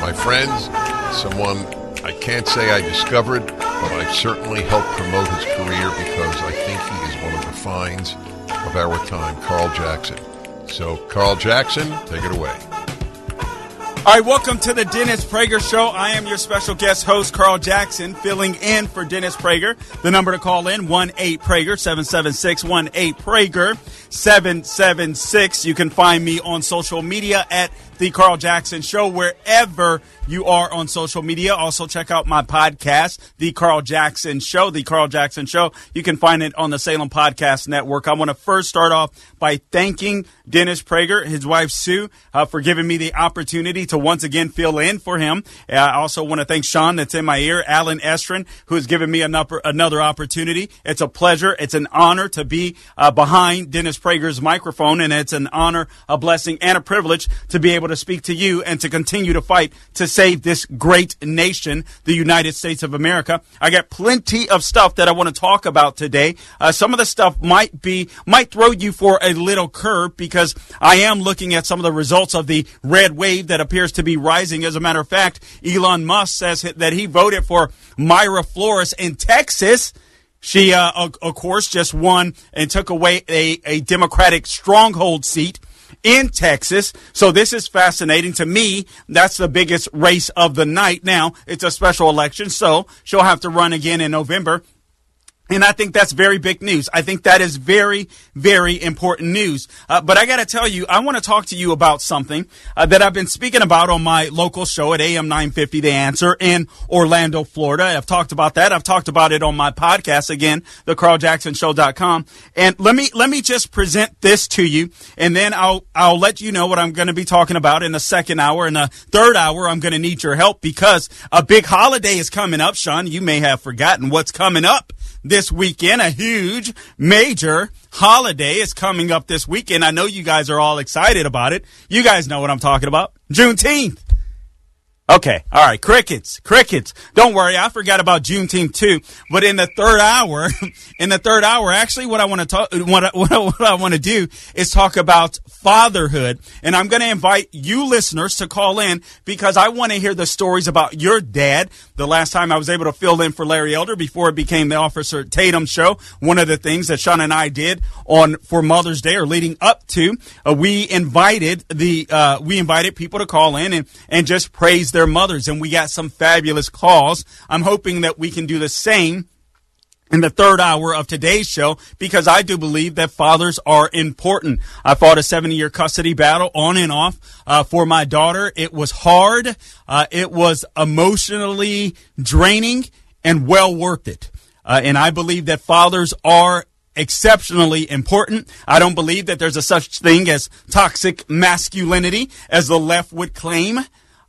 My friends, someone I can't say I discovered, but I've certainly helped promote his career because I think he is one of the finds of our time, Carl Jackson. So, Carl Jackson, take it away. All right, welcome to the Dennis Prager Show. I am your special guest host, Carl Jackson, filling in for Dennis Prager. The number to call in, 1-8 Prager, 776 1-8 Prager, 776. You can find me on social media at The Carl Jackson Show, wherever you are on social media. Also, check out my podcast, The Carl Jackson Show, The Carl Jackson Show. You can find it on the Salem Podcast Network. I want to first start off by thanking Dennis Prager, his wife Sue, uh, for giving me the opportunity to once again fill in for him. Uh, I also want to thank Sean that's in my ear, Allen Estrin, who has given me another, another opportunity. It's a pleasure. It's an honor to be uh, behind Dennis Prager's microphone, and it's an honor, a blessing, and a privilege to be able to speak to you and to continue to fight to save this great nation, the United States of America. I got plenty of stuff that I want to talk about today. Uh, some of the stuff might be, might throw you for a little curve because I am looking at some of the results of the red wave that appears to be rising. As a matter of fact, Elon Musk says that he voted for Mayra Flores in Texas. She, uh, of, of course, just won and took away a, a Democratic stronghold seat in Texas. So this is fascinating to me. That's the biggest race of the night. Now it's a special election, so she'll have to run again in November. And I think that's very big news. I think that is very, very important news. Uh, but I got to tell you, I want to talk to you about something uh, that I've been speaking about on my local show at AM 950 The Answer in Orlando, Florida. I've talked about that. I've talked about it on my podcast again, thecarljacksonshow.com. And let me, let me just present this to you and then I'll, I'll let you know what I'm going to be talking about in the second hour. In the third hour, I'm going to need your help because a big holiday is coming up. Sean, you may have forgotten what's coming up this weekend. A huge, major holiday is coming up this weekend. I know you guys are all excited about it. You guys know what I'm talking about. Juneteenth. Okay. All right. Crickets. Crickets. Don't worry. I forgot about Juneteenth too. But in the third hour, in the third hour, actually what I want to talk, what I, what I, what I want to do is talk about fatherhood. And I'm going to invite you listeners to call in because I want to hear the stories about your dad. The last time I was able to fill in for Larry Elder before it became the Officer Tatum show. One of the things that Sean and I did on for Mother's Day or leading up to, uh, we invited the, uh, we invited people to call in and, and just praise their mothers and we got some fabulous calls. I'm hoping that we can do the same in the third hour of today's show because I do believe that fathers are important. I fought a 70 year custody battle on and off uh, for my daughter. It was hard. Uh, it was emotionally draining and well worth it. Uh, and I believe that fathers are exceptionally important. I don't believe that there's a such thing as toxic masculinity as the left would claim.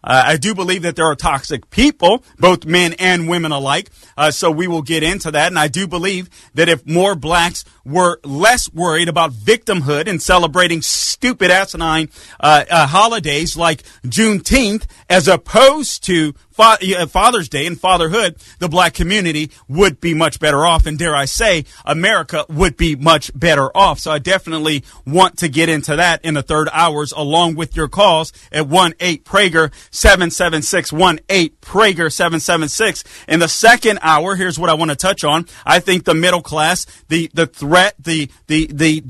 Uh, I do believe that there are toxic people, both men and women alike. Uh, so we will get into that. And I do believe that if more blacks were less worried about victimhood and celebrating stupid asinine uh, uh holidays like Juneteenth, as opposed to Father's Day and fatherhood, the black community would be much better off. And dare I say, America would be much better off. So I definitely want to get into that in the third hours along with your calls at 1-8 Prager 776-18 Prager 776. In the second hour, here's what I want to touch on. I think the middle class, the, the threat, the, the, the,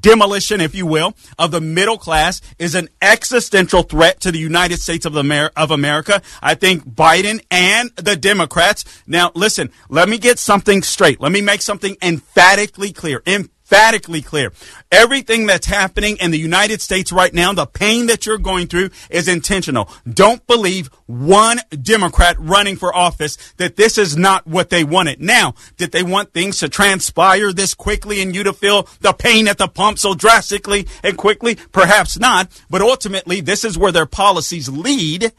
demolition, if you will, of the middle class is an existential threat to the United States of, Amer- of America. I think Biden and the Democrats. Now, listen, let me get something straight. Let me make something emphatically clear. Emphatically clear. Everything that's happening in the United States right now, the pain that you're going through is intentional. Don't believe one Democrat running for office that this is not what they wanted. Now, did they want things to transpire this quickly and you to feel the pain at the pump so drastically and quickly? Perhaps not. But ultimately, this is where their policies lead.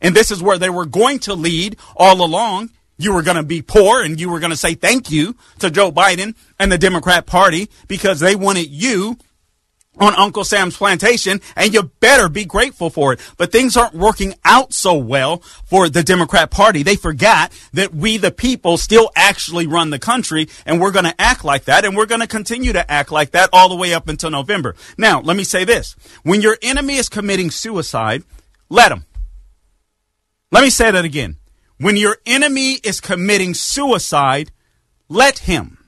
And this is where they were going to lead all along. You were going to be poor and you were going to say thank you to Joe Biden and the Democrat Party because they wanted you on Uncle Sam's plantation and you better be grateful for it. But things aren't working out so well for the Democrat Party. They forgot that we, the people, still actually run the country and we're going to act like that and we're going to continue to act like that all the way up until November. Now, let me say this. When your enemy is committing suicide, let him. Let me say that again. When your enemy is committing suicide, let him.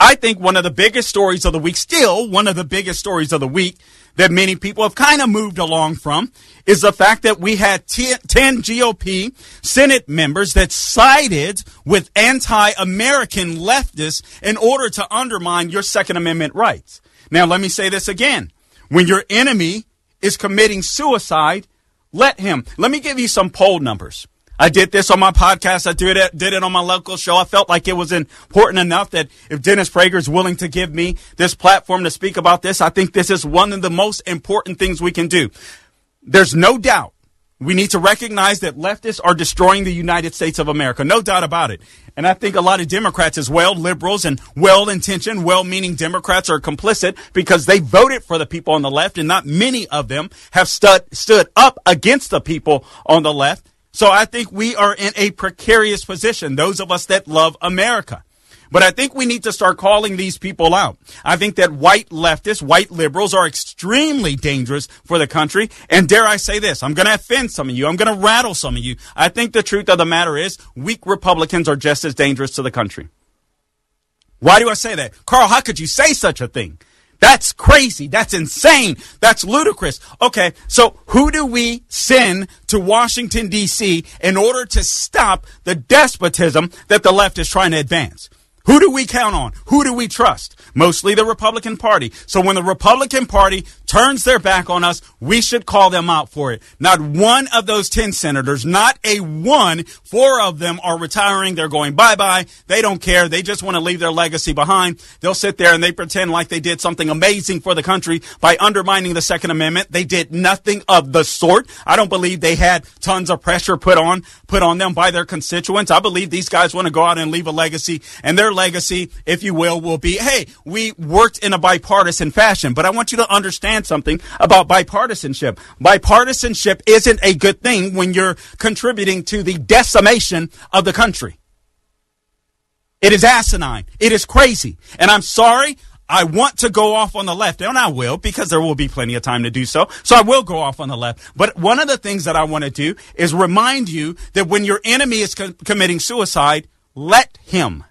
I think one of the biggest stories of the week, still one of the biggest stories of the week that many people have kind of moved along from is the fact that we had 10 GOP Senate members that sided with anti-American leftists in order to undermine your Second Amendment rights. Now, let me say this again. When your enemy is committing suicide, let him. Let me give you some poll numbers. I did this on my podcast. I did it, did it on my local show. I felt like it was important enough that if Dennis Prager is willing to give me this platform to speak about this, I think this is one of the most important things we can do. There's no doubt we need to recognize that leftists are destroying the United States of America. No doubt about it. And I think a lot of Democrats as well, liberals and well-intentioned, well-meaning Democrats are complicit because they voted for the people on the left and not many of them have stood, stood up against the people on the left. So I think we are in a precarious position, those of us that love America. But I think we need to start calling these people out. I think that white leftists, white liberals are extremely dangerous for the country. And dare I say this, I'm going to offend some of you. I'm going to rattle some of you. I think the truth of the matter is weak Republicans are just as dangerous to the country. Why do I say that? Carl, how could you say such a thing? That's crazy. That's insane. That's ludicrous. Okay, so who do we send to Washington, D.C. in order to stop the despotism that the left is trying to advance? Who do we count on? Who do we trust? Mostly the Republican Party. So when the Republican Party turns their back on us, we should call them out for it. Not one of those 10 senators, not a one, four of them are retiring. They're going bye bye. They don't care. They just want to leave their legacy behind. They'll sit there and they pretend like they did something amazing for the country by undermining the Second Amendment. They did nothing of the sort. I don't believe they had tons of pressure put on, put on them by their constituents. I believe these guys want to go out and leave a legacy and their legacy, if you will, will be, hey, we worked in a bipartisan fashion. But I want you to understand something about bipartisanship. Bipartisanship isn't a good thing when you're contributing to the decimation of the country. It is asinine. It is crazy. And I'm sorry. I want to go off on the left, and I will because there will be plenty of time to do so. So I will go off on the left. But one of the things that I want to do is remind you that when your enemy is co- committing suicide, let him.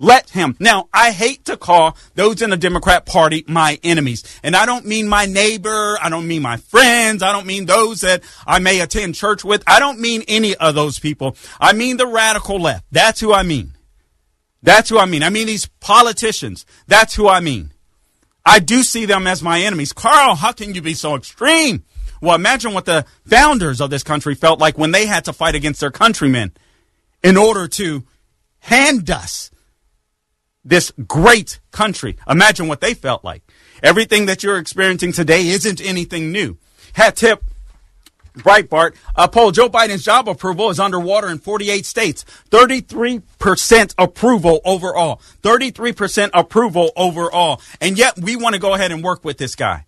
Let him. Now, I hate to call those in the Democrat Party my enemies. And I don't mean my neighbor. I don't mean my friends. I don't mean those that I may attend church with. I don't mean any of those people. I mean the radical left. That's who I mean. That's who I mean. I mean these politicians. That's who I mean. I do see them as my enemies. Carl, how can you be so extreme? Well, imagine what the founders of this country felt like when they had to fight against their countrymen in order to hand us this great country. Imagine what they felt like. Everything that you're experiencing today isn't anything new. Hat tip, Breitbart, a poll, Joe Biden's job approval is underwater in 48 states. 33% approval overall. 33% approval overall. And yet we want to go ahead and work with this guy.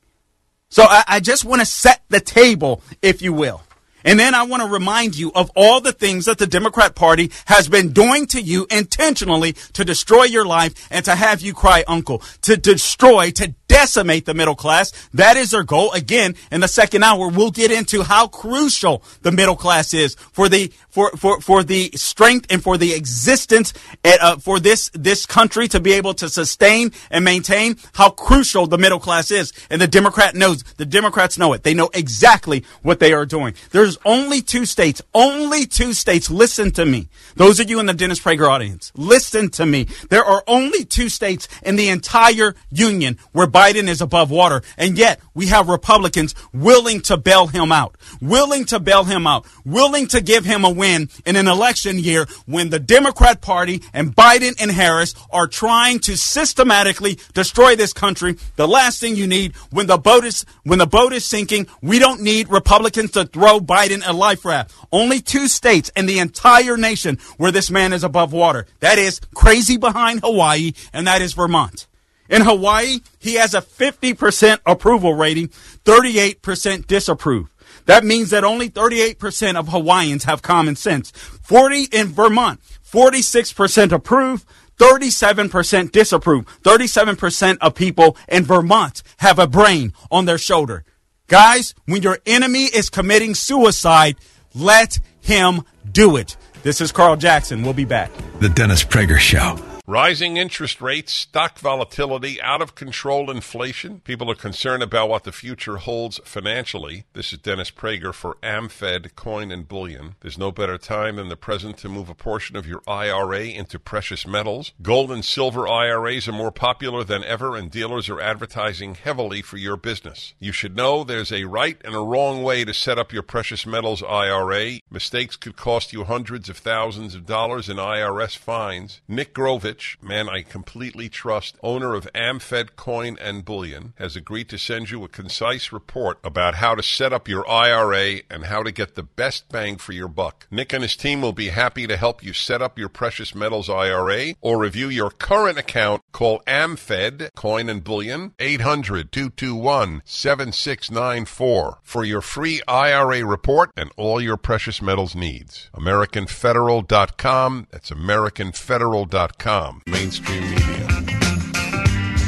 So I, I just want to set the table, if you will. And then I want to remind you of all the things that the Democrat Party has been doing to you intentionally to destroy your life and to have you cry uncle, to destroy, to decimate the middle class. That is their goal. Again, in the second hour, we'll get into how crucial the middle class is for the for for for the strength and for the existence uh, for this this country to be able to sustain and maintain. How crucial the middle class is, and the Democrat knows. The Democrats know it. They know exactly what they are doing. There's only two states. Only two states. Listen to me. Those of you in the Dennis Prager audience, listen to me. There are only two states in the entire union where Biden is above water. And yet we have Republicans willing to bail him out, willing to bail him out, willing to give him a win in an election year when the Democrat Party and Biden and Harris are trying to systematically destroy this country. The last thing you need when the boat is, when the boat is sinking, we don't need Republicans to throw Biden a life raft. Only two states in the entire nation where this man is above water. That is crazy behind Hawaii and that is Vermont. In Hawaii, he has a 50% approval rating, 38% disapprove. That means that only 38% of Hawaiians have common sense. 40 in Vermont, 46% approve, 37% disapprove. 37% of people in Vermont have a brain on their shoulder. Guys, when your enemy is committing suicide, let him do it. This is Carl Jackson. We'll be back. The Dennis Prager Show. Rising interest rates, stock volatility, out of control inflation. People are concerned about what the future holds financially. This is Dennis Prager for AmFed Coin and Bullion. There's no better time than the present to move a portion of your IRA into precious metals. Gold and silver IRAs are more popular than ever, and dealers are advertising heavily for your business. You should know there's a right and a wrong way to set up your precious metals IRA. Mistakes could cost you hundreds of thousands of dollars in IRS fines. Nick Grovich man I completely trust, owner of AmFed Coin and Bullion, has agreed to send you a concise report about how to set up your IRA and how to get the best bang for your buck. Nick and his team will be happy to help you set up your precious metals IRA or review your current account. Call AmFed Coin and Bullion 800-221-7694 for your free IRA report and all your precious metals needs. AmericanFederal.com. That's AmericanFederal.com mainstream media.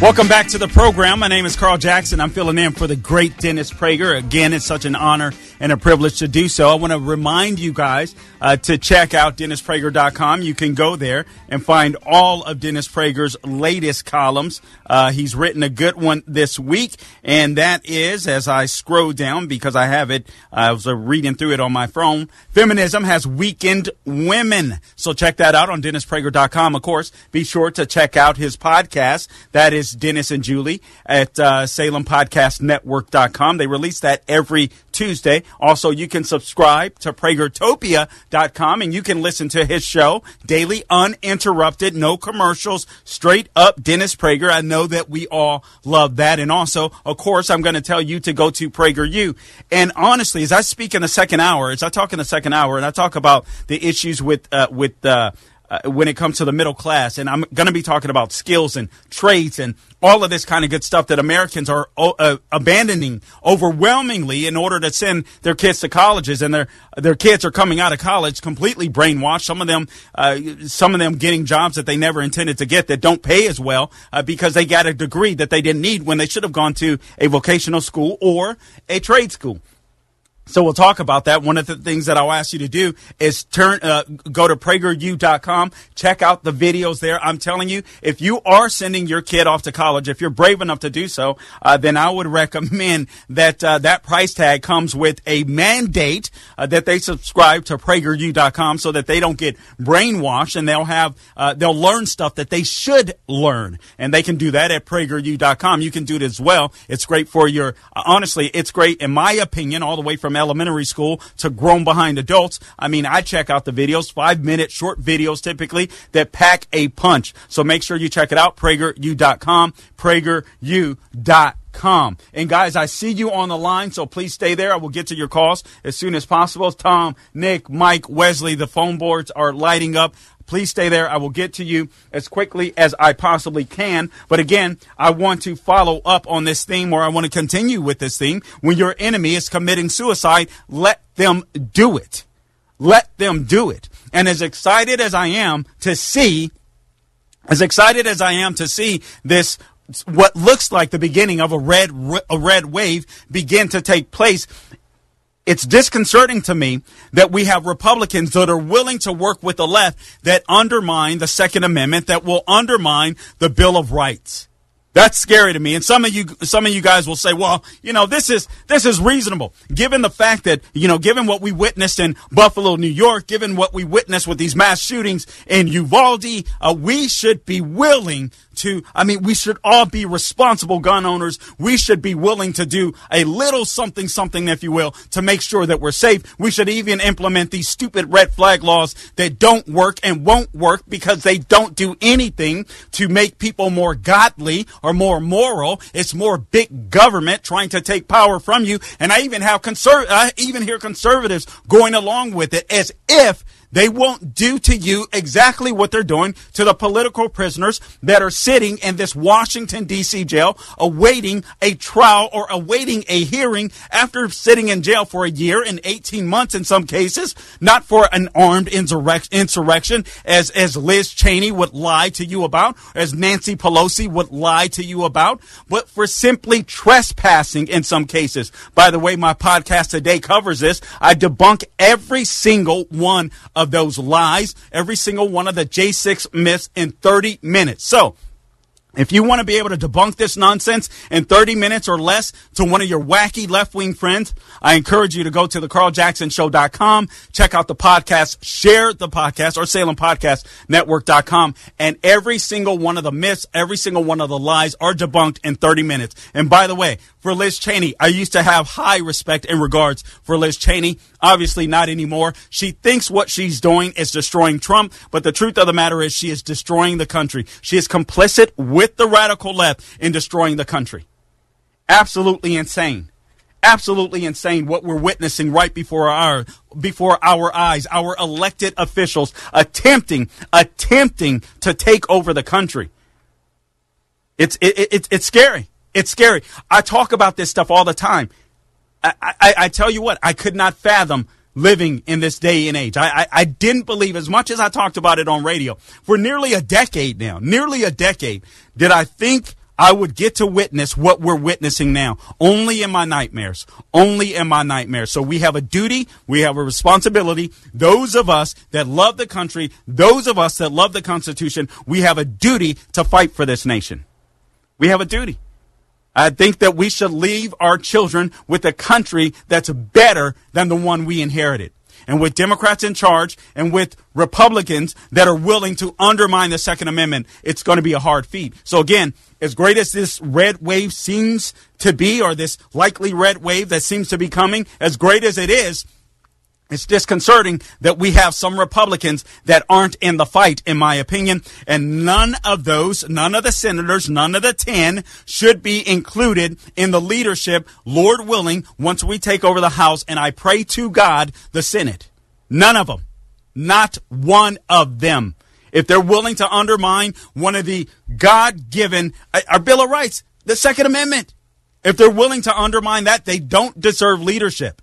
Welcome back to the program. My name is Carl Jackson. I'm filling in for the great Dennis Prager. Again, it's such an honor and a privilege to do so. I want to remind you guys uh, to check out DennisPrager.com. You can go there and find all of Dennis Prager's latest columns. Uh, he's written a good one this week, and that is, as I scroll down because I have it, I was uh, reading through it on my phone. Feminism has weakened women. So check that out on DennisPrager.com. Of course, be sure to check out his podcast. That is Dennis and Julie at uh, SalemPodcastNetwork.com. They release that every Tuesday. Also, you can subscribe to PragerTopia.com and you can listen to his show daily, uninterrupted, no commercials, straight up Dennis Prager. I know that we all love that. And also, of course, I'm going to tell you to go to PragerU. And honestly, as I speak in the second hour, as I talk in the second hour and I talk about the issues with, uh, with, uh, uh, when it comes to the middle class. And I'm going to be talking about skills and traits and all of this kind of good stuff that Americans are uh, abandoning overwhelmingly in order to send their kids to colleges. And their their kids are coming out of college completely brainwashed. Some of them, uh, some of them getting jobs that they never intended to get that don't pay as well uh, because they got a degree that they didn't need when they should have gone to a vocational school or a trade school. So we'll talk about that. One of the things that I'll ask you to do is turn, uh, go to PragerU.com, check out the videos there. I'm telling you, if you are sending your kid off to college, if you're brave enough to do so, uh, then I would recommend that uh, that price tag comes with a mandate uh, that they subscribe to PragerU.com so that they don't get brainwashed and they'll have uh, they'll learn stuff that they should learn, and they can do that at PragerU.com. You can do it as well. It's great for your honestly, it's great in my opinion, all the way from from elementary school to grown behind adults. I mean, I check out the videos, five minute short videos typically that pack a punch. So make sure you check it out, PragerU.com, PragerU.com. Com. And guys, I see you on the line, so please stay there. I will get to your calls as soon as possible. Tom, Nick, Mike, Wesley, the phone boards are lighting up. Please stay there. I will get to you as quickly as I possibly can. But again, I want to follow up on this theme or I want to continue with this theme. When your enemy is committing suicide, let them do it. Let them do it. And as excited as I am to see, as excited as I am to see this what looks like the beginning of a red a red wave begin to take place it's disconcerting to me that we have Republicans that are willing to work with the left that undermine the Second Amendment, that will undermine the Bill of Rights. That's scary to me. And some of you, some of you guys will say, well, you know, this is, this is reasonable. Given the fact that, you know, given what we witnessed in Buffalo, New York, given what we witnessed with these mass shootings in Uvalde, uh, we should be willing to, I mean, we should all be responsible gun owners. We should be willing to do a little something, something, if you will, to make sure that we're safe. We should even implement these stupid red flag laws that don't work and won't work because they don't do anything to make people more godly or more moral. It's more big government trying to take power from you. And I even have conserv- I even hear conservatives going along with it as if they won't do to you exactly what they're doing to the political prisoners that are sitting in this Washington, D.C. jail awaiting a trial or awaiting a hearing after sitting in jail for a year and 18 months in some cases, not for an armed insurrection as, as Liz Cheney would lie to you about, as Nancy Pelosi would lie to you about, but for simply trespassing in some cases. By the way, my podcast today covers this. I debunk every single one of of those lies, every single one of the J6 myths in 30 minutes. So, if you want to be able to debunk this nonsense in 30 minutes or less to one of your wacky left wing friends, I encourage you to go to the carljacksonshow.com, check out the podcast, share the podcast or Salem Podcast Network.com. And every single one of the myths, every single one of the lies are debunked in 30 minutes. And by the way, for Liz Cheney, I used to have high respect and regards for Liz Cheney. Obviously not anymore. She thinks what she's doing is destroying Trump, but the truth of the matter is she is destroying the country. She is complicit with the radical left in destroying the country. Absolutely insane. Absolutely insane what we're witnessing right before our before our eyes. Our elected officials attempting attempting to take over the country. It's it, it, it's scary. It's scary. I talk about this stuff all the time. I, I, I tell you what, I could not fathom living in this day and age. I, I, I, didn't believe as much as I talked about it on radio for nearly a decade now, nearly a decade, did I think I would get to witness what we're witnessing now. Only in my nightmares. Only in my nightmares. So we have a duty. We have a responsibility. Those of us that love the country, those of us that love the Constitution, we have a duty to fight for this nation. We have a duty. I think that we should leave our children with a country that's better than the one we inherited. And with Democrats in charge and with Republicans that are willing to undermine the Second Amendment, it's going to be a hard feat. So again, as great as this red wave seems to be, or this likely red wave that seems to be coming, as great as it is, it's disconcerting that we have some Republicans that aren't in the fight, in my opinion, and none of those, none of the senators, none of the 10 should be included in the leadership, Lord willing, once we take over the House, and I pray to God, the Senate. None of them. Not one of them. If they're willing to undermine one of the God given, uh, our Bill of Rights, the Second Amendment, if they're willing to undermine that, they don't deserve leadership.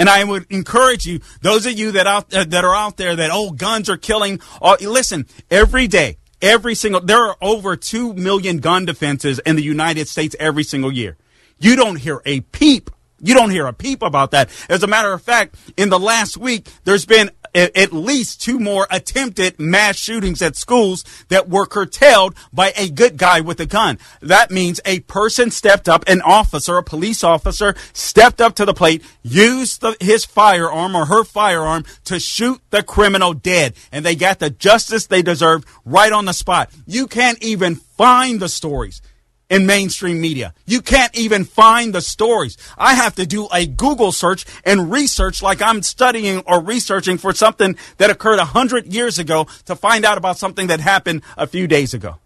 And I would encourage you, those of you that out uh, that are out there that oh guns are killing. Uh, listen, every day, every single there are over two million gun defenses in the United States every single year. You don't hear a peep. You don't hear a peep about that. As a matter of fact, in the last week, there's been at least two more attempted mass shootings at schools that were curtailed by a good guy with a gun. That means a person stepped up, an officer, a police officer stepped up to the plate, used the, his firearm or her firearm to shoot the criminal dead. And they got the justice they deserved right on the spot. You can't even find the stories in mainstream media. You can't even find the stories. I have to do a Google search and research like I'm studying or researching for something that occurred a hundred years ago to find out about something that happened a few days ago.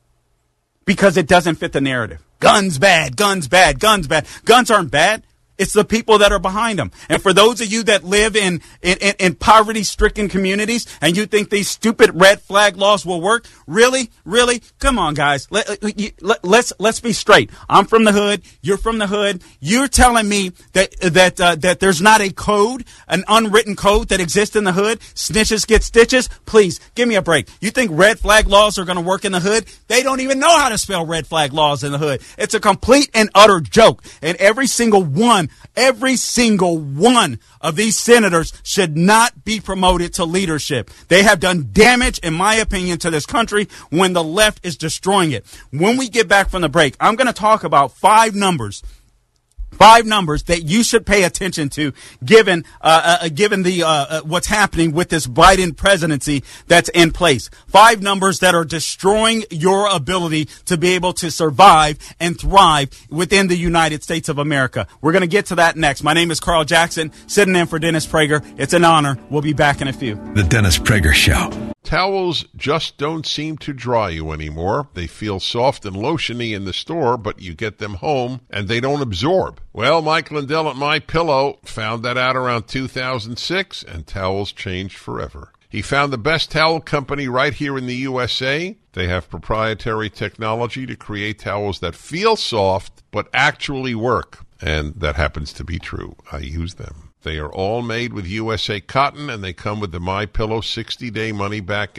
Because it doesn't fit the narrative. Guns bad, guns bad, guns bad. Guns aren't bad. It's the people that are behind them. And for those of you that live in, in, in poverty stricken communities and you think these stupid red flag laws will work, really, really, come on, guys. Let, let, let's, let's be straight. I'm from the hood. You're from the hood. You're telling me that, that, uh, that there's not a code, an unwritten code that exists in the hood. Snitches get stitches. Please give me a break. You think red flag laws are going to work in the hood? They don't even know how to spell red flag laws in the hood. It's a complete and utter joke. And every single one one, every single one of these senators should not be promoted to leadership. They have done damage, in my opinion, to this country when the left is destroying it. When we get back from the break, I'm going to talk about five numbers Five numbers that you should pay attention to, given uh, uh, given the uh, uh, what's happening with this Biden presidency that's in place. Five numbers that are destroying your ability to be able to survive and thrive within the United States of America. We're going to get to that next. My name is Carl Jackson, sitting in for Dennis Prager. It's an honor. We'll be back in a few. The Dennis Prager Show. Towels just don't seem to dry you anymore. They feel soft and lotiony in the store, but you get them home and they don't absorb. Well, Mike Lindell at My Pillow found that out around 2006 and towels changed forever. He found the best towel company right here in the USA. They have proprietary technology to create towels that feel soft but actually work. And that happens to be true. I use them. They are all made with USA cotton and they come with the My Pillow 60-day money back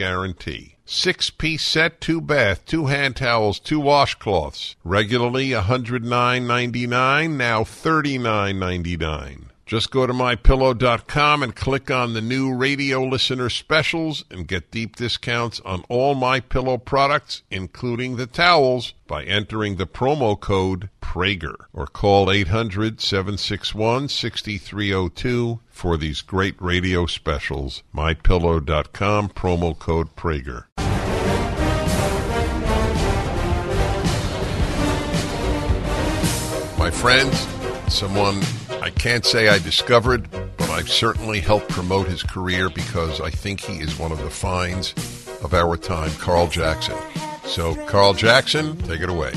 guarantee. Six-piece set, two bath, two hand towels, two washcloths. Regularly $109.99, now $39.99. Just go to mypillow.com and click on the new radio listener specials and get deep discounts on all my pillow products including the towels by entering the promo code Prager or call 800-761-6302 for these great radio specials. mypillow.com promo code Prager. My friends, someone I can't say I discovered, but I've certainly helped promote his career because I think he is one of the finds of our time, Carl Jackson. So, Carl Jackson, take it away.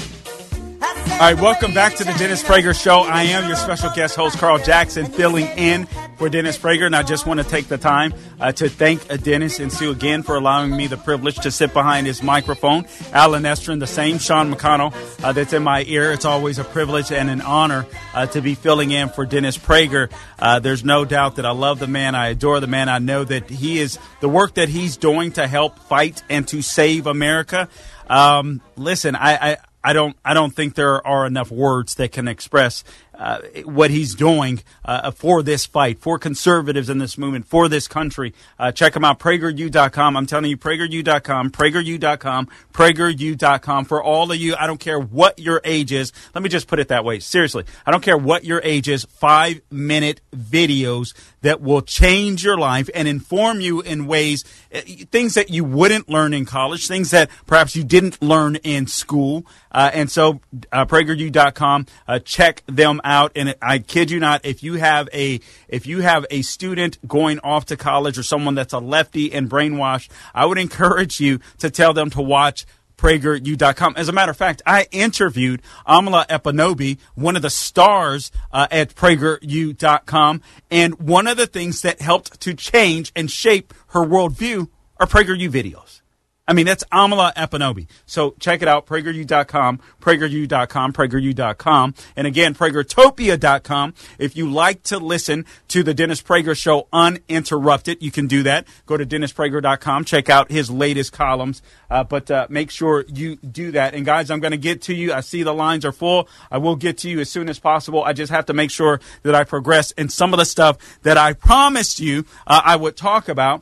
All right, welcome back to the Dennis Prager Show. I am your special guest host, Carl Jackson, filling in for Dennis Prager. And I just want to take the time uh, to thank uh, Dennis and Sue again for allowing me the privilege to sit behind his microphone. Allen Estrin, the same Sean McConnell uh, that's in my ear. It's always a privilege and an honor uh, to be filling in for Dennis Prager. Uh, there's no doubt that I love the man. I adore the man. I know that he is the work that he's doing to help fight and to save America. Um, listen, I, I I don't I don't think there are enough words that can express uh, what he's doing uh, for this fight, for conservatives in this movement, for this country. Uh, check him out, PragerU.com. I'm telling you, PragerU.com, PragerU.com, PragerU.com. For all of you, I don't care what your age is. Let me just put it that way. Seriously, I don't care what your age is. Five minute videos that will change your life and inform you in ways, uh, things that you wouldn't learn in college, things that perhaps you didn't learn in school. Uh, and so, PragerU.com, check them out. And I kid you not, if you have a if you have a student going off to college or someone that's a lefty and brainwashed, I would encourage you to tell them to watch PragerU.com. As a matter of fact, I interviewed Amala Ekpunobi, one of the stars uh, at PragerU.com, and one of the things that helped to change and shape her worldview are PragerU videos. I mean, that's Amala Ekpunobi. So check it out, PragerU.com, PragerU.com, PragerU.com. And again, PragerTopia.com. If you like to listen to the Dennis Prager Show uninterrupted, you can do that. Go to DennisPrager.com, check out his latest columns. Uh, but uh, make sure you do that. And guys, I'm going to get to you. I see the lines are full. I will get to you as soon as possible. I just have to make sure that I progress in some of the stuff that I promised you uh, I would talk about.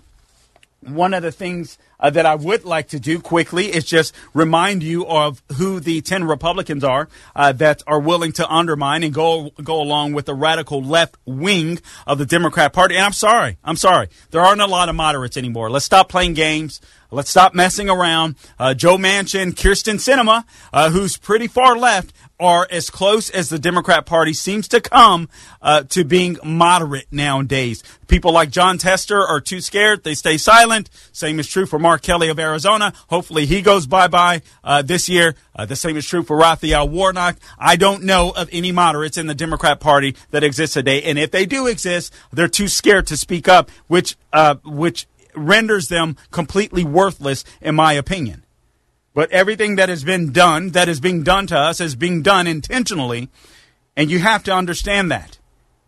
One of the things uh, that I would like to do quickly is just remind you of who the 10 Republicans are uh, that are willing to undermine and go go along with the radical left wing of the Democrat Party. And I'm sorry, I'm sorry. There aren't a lot of moderates anymore. Let's stop playing games. Let's stop messing around. Uh, Joe Manchin, Kyrsten Sinema, uh, who's pretty far left, are as close as the Democrat Party seems to come uh, to being moderate nowadays. People like Jon Tester are too scared; they stay silent. Same is true for Mark Kelly of Arizona. Hopefully, he goes bye bye uh, this year. Uh, the same is true for Raphael Warnock. I don't know of any moderates in the Democrat Party that exist today, and if they do exist, they're too scared to speak up, which uh, which renders them completely worthless, in my opinion. But everything that has been done, that is being done to us, is being done intentionally. And you have to understand that.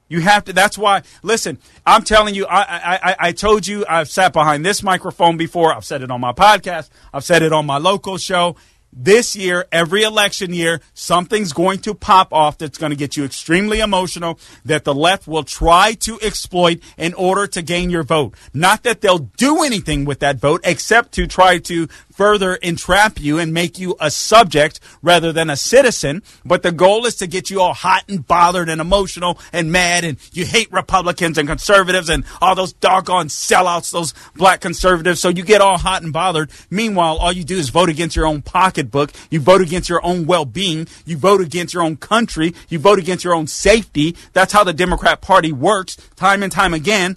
You have to. That's why. Listen, I'm telling you. I, I I told you. I've sat behind this microphone before. I've said it on my podcast. I've said it on my local show this year, every election year, something's going to pop off that's going to get you extremely emotional that the left will try to exploit in order to gain your vote. Not that they'll do anything with that vote except to try to further entrap you and make you a subject rather than a citizen. But the goal is to get you all hot and bothered and emotional and mad and you hate Republicans and conservatives and all those doggone sellouts, those black conservatives. So you get all hot and bothered. Meanwhile, all you do is vote against your own pocketbook. You vote against your own well-being. You vote against your own country. You vote against your own safety. That's how the Democrat Party works time and time again.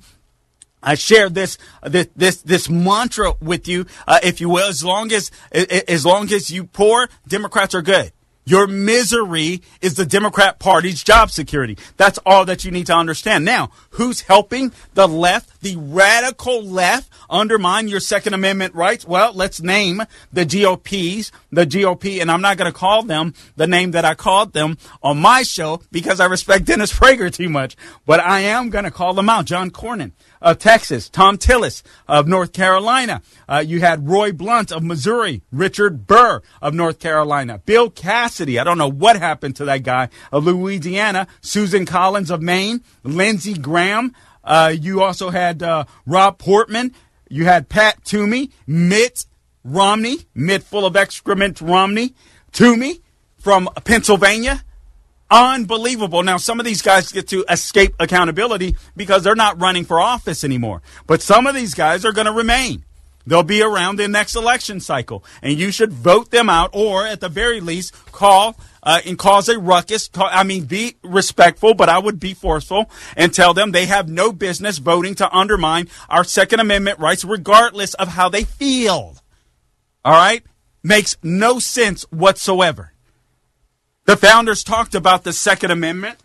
I share this this this this mantra with you, uh, if you will. As long as as long as you poor, Democrats are good. Your misery is the Democrat Party's job security. That's all that you need to understand. Now, who's helping the left, the radical left, undermine your Second Amendment rights? Well, let's name the GOPs, the GOP, and I'm not going to call them the name that I called them on my show because I respect Dennis Prager too much. But I am going to call them out. John Cornyn of Texas, Thom Tillis of North Carolina. Uh, you had Roy Blunt of Missouri, Richard Burr of North Carolina, Bill Cassidy. I don't know what happened to that guy of Louisiana, Susan Collins of Maine, Lindsey Graham. Uh, you also had uh, Rob Portman. You had Pat Toomey, Mitt Romney, Mitt full of excrement Romney, Toomey from Pennsylvania. Unbelievable. Now, some of these guys get to escape accountability because they're not running for office anymore. But some of these guys are going to remain. They'll be around the next election cycle, and you should vote them out, or at the very least, call uh, and cause a ruckus. Call, I mean, be respectful, but I would be forceful and tell them they have no business voting to undermine our Second Amendment rights, regardless of how they feel. All right, makes no sense whatsoever. The founders talked about the Second Amendment.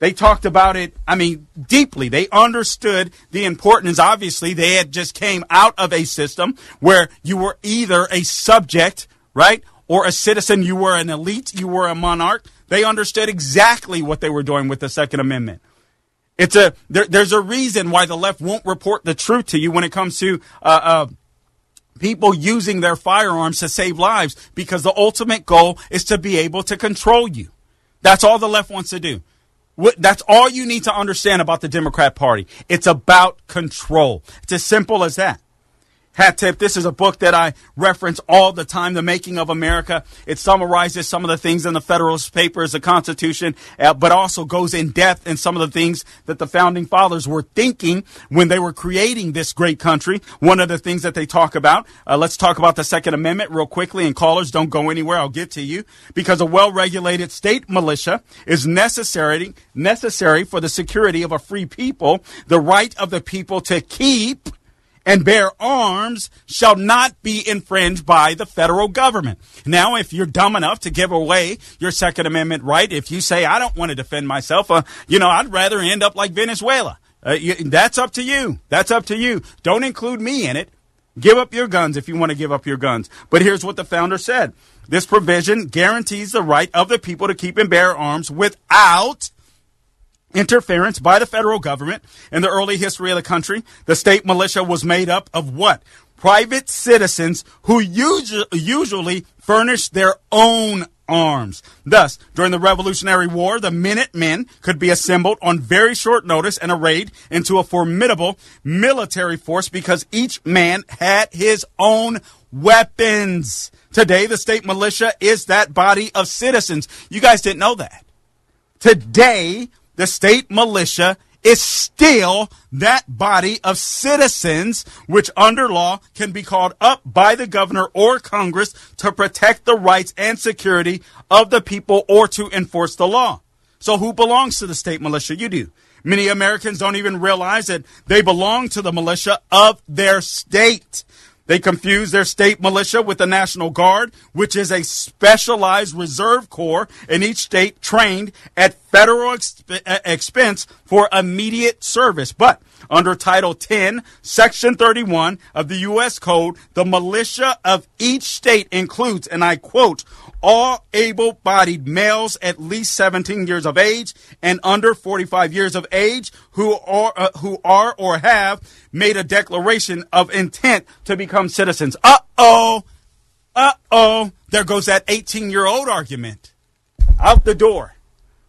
They talked about it, I mean, deeply. They understood the importance. Obviously, they had just came out of a system where you were either a subject, right, or a citizen. You were an elite. You were a monarch. They understood exactly what they were doing with the Second Amendment. It's a there, there's a reason why the left won't report the truth to you when it comes to uh, uh, people using their firearms to save lives because the ultimate goal is to be able to control you. That's all the left wants to do. That's all you need to understand about the Democrat Party. It's about control. It's as simple as that. Hat tip. This is a book that I reference all the time, The Making of America. It summarizes some of the things in the Federalist Papers, the Constitution, uh, but also goes in depth in some of the things that the founding fathers were thinking when they were creating this great country. One of the things that they talk about, uh, let's talk about the Second Amendment real quickly, and callers don't go anywhere. I'll get to you. Because a well-regulated state militia is necessary, necessary for the security of a free people, the right of the people to keep and bear arms shall not be infringed by the federal government. Now, if you're dumb enough to give away your Second Amendment right, if you say, I don't want to defend myself, uh, you know, I'd rather end up like Venezuela. Uh, you, that's up to you. That's up to you. Don't include me in it. Give up your guns if you want to give up your guns. But here's what the founder said. This provision guarantees the right of the people to keep and bear arms without interference by the federal government in the early history of the country. The state militia was made up of what? Private citizens who usually furnished their own arms. Thus, during the Revolutionary War, the Minutemen could be assembled on very short notice and arrayed into a formidable military force because each man had his own weapons. Today, the state militia is that body of citizens. You guys didn't know that. Today, the state militia is still that body of citizens, which under law can be called up by the governor or Congress to protect the rights and security of the people or to enforce the law. So who belongs to the state militia? You do. Many Americans don't even realize that they belong to the militia of their state. They confuse their state militia with the National Guard, which is a specialized reserve corps in each state trained at federal exp- expense for immediate service. But under Title 10, Section 31 of the U.S. Code, the militia of each state includes, and I quote, all able bodied males at least 17 years of age and under 45 years of age who are, uh, who are or have made a declaration of intent to become citizens. Uh oh. Uh oh. There goes that 18 year old argument. Out the door.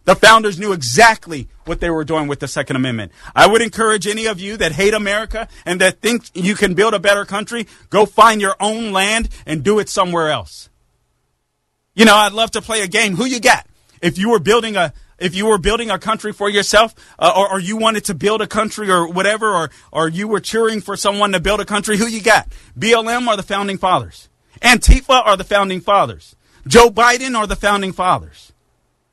The founders knew exactly what they were doing with the Second Amendment. I would encourage any of you that hate America and that think you can build a better country, go find your own land and do it somewhere else. You know, I'd love to play a game. Who you got? If you were building a if you were building a country for yourself, uh, or, or, you wanted to build a country or whatever, or or you were cheering for someone to build a country, who you got? BLM are the founding fathers? Antifa are the founding fathers? Joe Biden are the founding fathers?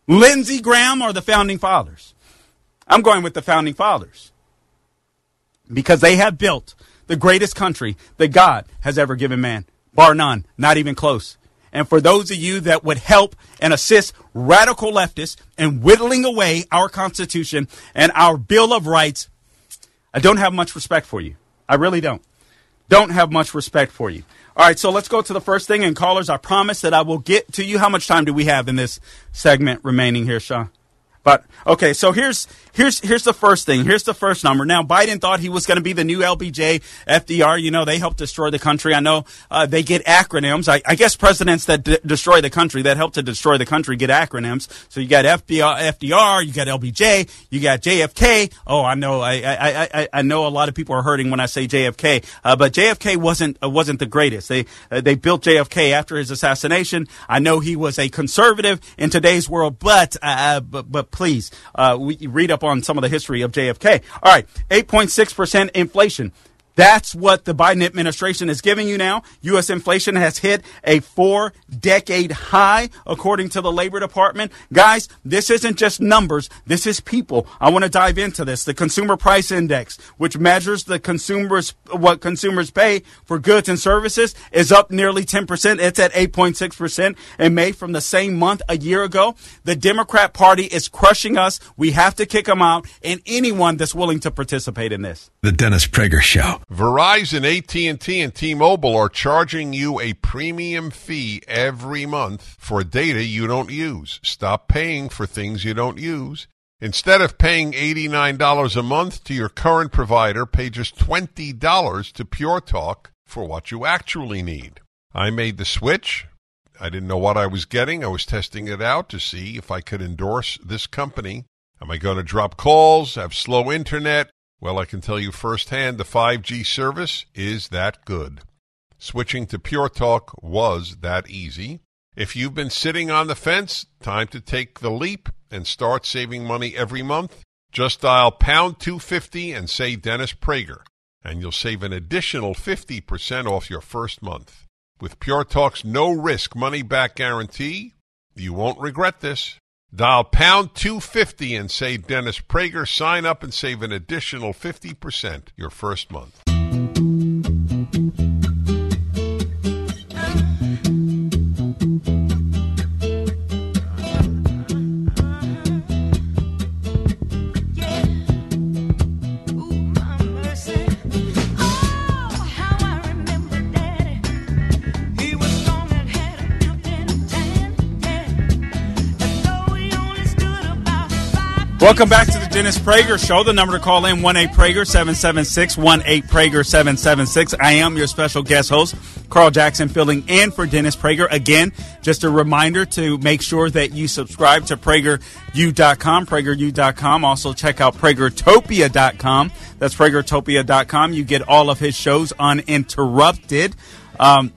Lindsey Graham are the founding fathers? I'm going with the founding fathers because they have built the greatest country that God has ever given man, bar none, not even close. And for those of you that would help and assist radical leftists in whittling away our Constitution and our Bill of Rights, I don't have much respect for you. I really don't. Don't have much respect for you. All right, so let's go to the first thing. And callers, I promise that I will get to you. How much time do we have in this segment remaining here, Sean? But okay, so here's here's here's the first thing. Here's the first number. Now Biden thought he was going to be the new LBJ, FDR. You know they helped destroy the country. I know uh, they get acronyms. I, I guess presidents that d- destroy the country, that help to destroy the country, get acronyms. So you got FDR, FDR, you got LBJ, you got JFK. Oh, I know. I I, I, I know a lot of people are hurting when I say JFK, uh, but JFK wasn't uh, wasn't the greatest. They uh, they built JFK after his assassination. I know he was a conservative in today's world, but uh, but but please, uh, we read up on some of the history of JFK. All right, 8.6% inflation. That's what the Biden administration is giving you now. U.S. inflation has hit a four decade high, according to the Labor Department. Guys, this isn't just numbers. This is people. I want to dive into this. The Consumer Price Index, which measures the consumers, what consumers pay for goods and services, is up nearly 10%. It's at 8.6% in May from the same month a year ago. The Democrat Party is crushing us. We have to kick them out and anyone that's willing to participate in this. The Dennis Prager Show. Verizon, AT&T, and T-Mobile are charging you a premium fee every month for data you don't use. Stop paying for things you don't use. Instead of paying $89 a month to your current provider, pay just $20 to Pure Talk for what you actually need. I made the switch. I didn't know what I was getting. I was testing it out to see if I could endorse this company. Am I going to drop calls, have slow internet? Well, I can tell you firsthand the 5G service is that good. Switching to Pure Talk was that easy. If you've been sitting on the fence, time to take the leap and start saving money every month. Just dial pound 250 and say Dennis Prager, and you'll save an additional 50% off your first month. With Pure Talk's no risk money back guarantee, you won't regret this. Dial pound 250 and say Dennis Prager. Sign up and save an additional 50% your first month. Welcome back to the Dennis Prager Show. The number to call in, 1-8-PRAGER, 776 1-8-PRAGER, 776 I am your special guest host, Carl Jackson, filling in for Dennis Prager. Again, just a reminder to make sure that you subscribe to PragerU.com, PragerU.com. Also, check out PragerTopia.com. That's PragerTopia.com. You get all of his shows uninterrupted. Um,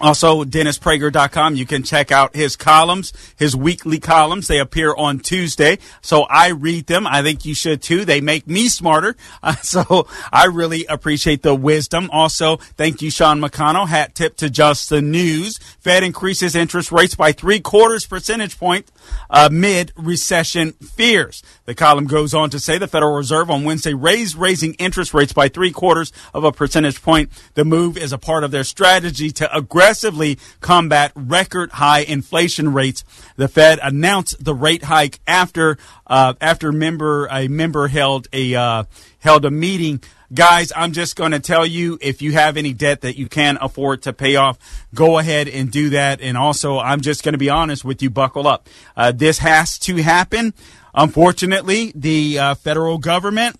Also, DennisPrager.com. You can check out his columns, his weekly columns. They appear on Tuesday. So I read them. I think you should too. They make me smarter. Uh, so I really appreciate the wisdom. Also, thank you, Sean McConnell. Hat tip to Just the News. Fed increases interest rates by three quarters percentage point amid recession fears. The column goes on to say the Federal Reserve on Wednesday raised raising interest rates by three quarters of a percentage point. The move is a part of their strategy to aggressively combat record high inflation rates. The Fed announced the rate hike after uh, after member a member held a uh, held a meeting guys, I'm just going to tell you if you have any debt that you can't afford to pay off, go ahead and do that. And also, I'm just going to be honest with you, buckle up. Uh, this has to happen. Unfortunately, the uh, federal government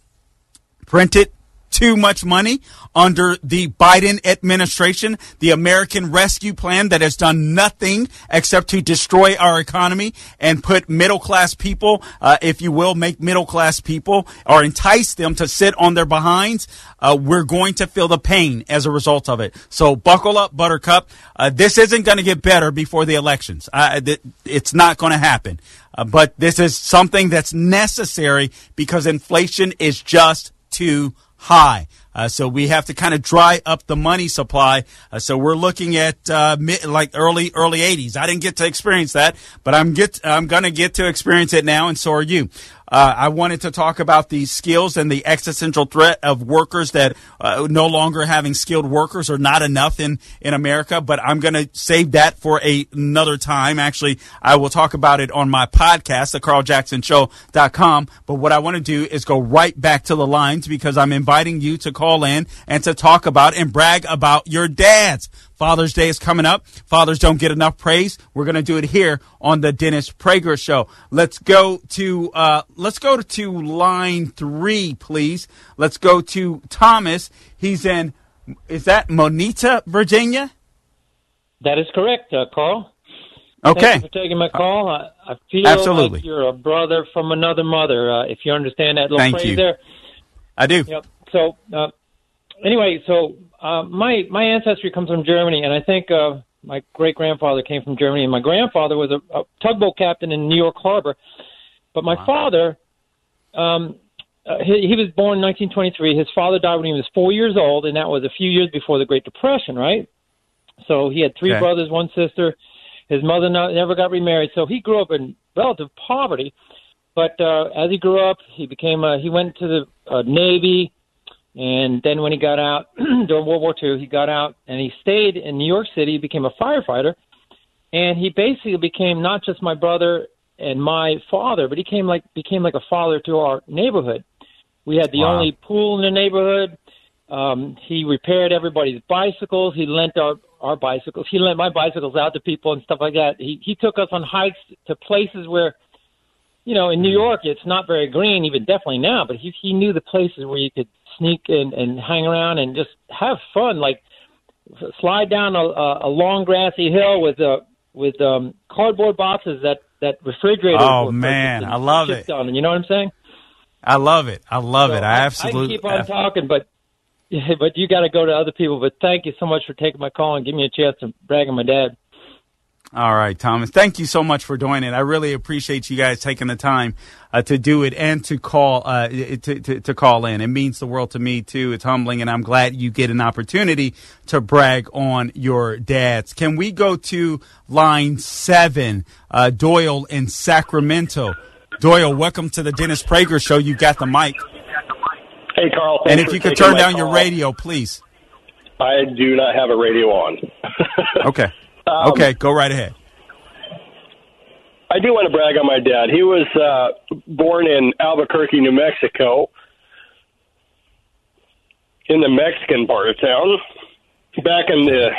printed too much money under the Biden administration, the American Rescue Plan that has done nothing except to destroy our economy and put middle class people, uh, if you will, make middle class people or entice them to sit on their behinds. Uh, we're going to feel the pain as a result of it. So buckle up, Buttercup. Uh, this isn't going to get better before the elections. Th- it's not going to happen. Uh, but this is something that's necessary because inflation is just too high. Uh, so we have to kind of dry up the money supply. Uh, so we're looking at uh, mid, like early early 80s. I didn't get to experience that, but I'm get I'm to get to experience it now, and so are you. Uh, I wanted to talk about the skills and the existential threat of workers that uh, no longer having skilled workers are not enough in, in America, but I'm going to save that for a, another time. Actually, I will talk about it on my podcast, the carljacksonshow.com. But what I want to do is go right back to the lines because I'm inviting you to call in and to talk about and brag about your dads. Father's Day is coming up. Fathers don't get enough praise. We're going to do it here on the Dennis Prager Show. Let's go to uh, let's go to line three, please. Let's go to Thomas. He's in. Is that Moneta, Virginia? That is correct, uh, Carl. Okay. Thank you for taking my call. I, I feel Absolutely. like you're a brother from another mother. Uh, if you understand that little Thank phrase you. there. I do. Yep. So uh, anyway, so uh, my my ancestry comes from Germany, and I think uh, my great grandfather came from Germany, and my grandfather was a, a tugboat captain in New York Harbor. But my father, um, uh, he, he was born in 1923. His father died when he was four years old, and that was a few years before the Great Depression, right? So he had three Okay. brothers, one sister. His mother not, never got remarried, so he grew up in relative poverty. But uh, as he grew up, he became a, he went to the uh, Navy, and then when he got out during World War II, he got out and he stayed in New York City. Became a firefighter, and he basically became not just my brother and my father, but he came like became like a father to our neighborhood. We had the Wow. only pool in the neighborhood. Um, he repaired everybody's bicycles. He lent our our bicycles. He lent my bicycles out to people and stuff like that. He he took us on hikes to places where, you know, in New York it's not very green, even definitely now. But he he knew the places where you could sneak and and hang around and just have fun, like slide down a, a, long grassy hill with a with um cardboard boxes that that refrigerators. Oh, man, I love it. On, you know what I'm saying? I love it. I love So it. I absolutely. I keep on talking, but but you got to go to other people. But thank you so much for taking my call and giving me a chance to brag on my dad. All right, Thomas. Thank you so much for doing it. I really appreciate you guys taking the time uh, to do it and to call uh, to, to to call in. It means the world to me too. It's humbling, and I'm glad you get an opportunity to brag on your dads. Can we go to line seven, uh, Doyle in Sacramento? Doyle, welcome to the Dennis Prager Show. You got the mic, Hey, Carl. and if you could turn down your radio, please. I do not have a radio on. Okay. Um, Okay, go right ahead. I do want to brag on my dad. He was uh, born in Albuquerque, New Mexico, in the Mexican part of town. Back in the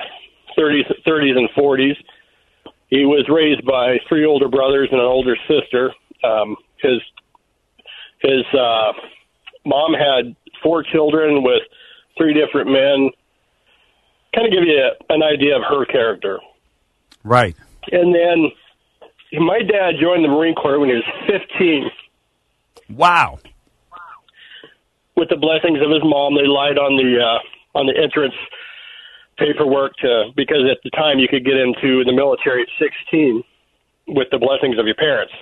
30s, 30s and 40s, he was raised by three older brothers and an older sister. Um, his his uh, mom had four children with three different men. Kind of give you a, an idea of her character. Right. And then my dad joined the Marine Corps when he was 15. Wow. With the blessings of his mom, they lied on the uh, on the entrance paperwork to because at the time you could get into the military at 16 with the blessings of your parents.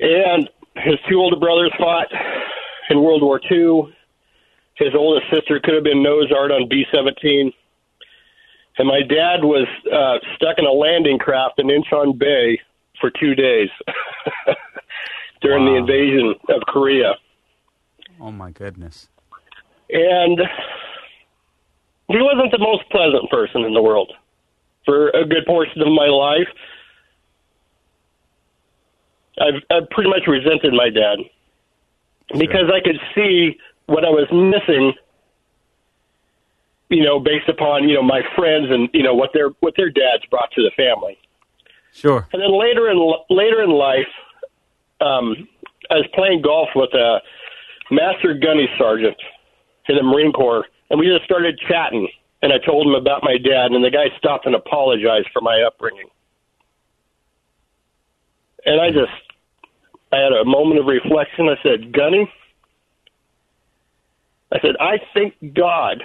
And his two older brothers fought in World War II. His oldest sister could have been nose art on B 17. And my dad was uh, stuck in a landing craft in Incheon Bay for two days during wow. the invasion of Korea. Oh, my goodness. And he wasn't the most pleasant person in the world for a good portion of my life. I've, I've pretty much resented my dad because I could see what I was missing. You know, based upon you know my friends and you know what their what their dads brought to the family. Sure. And then later in later in life, um, I was playing golf with a master gunny sergeant in the Marine Corps, and we just started chatting. And I told him about my dad, and the guy stopped and apologized for my upbringing. And I just, I had a moment of reflection. I said, Gunny, I said, I thank God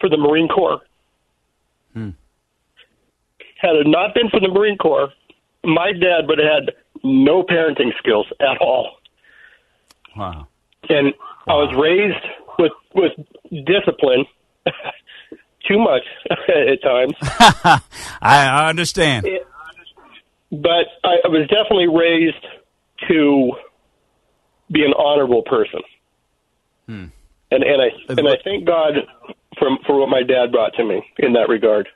for the Marine Corps. Hmm. Had it not been for the Marine Corps, my dad would have had no parenting skills at all. Wow. And wow. I was raised with with discipline. Too much at times. I understand. It, but I, I was definitely raised to be an honorable person. Hmm. And and I and I thank God for for what my dad brought to me in that regard.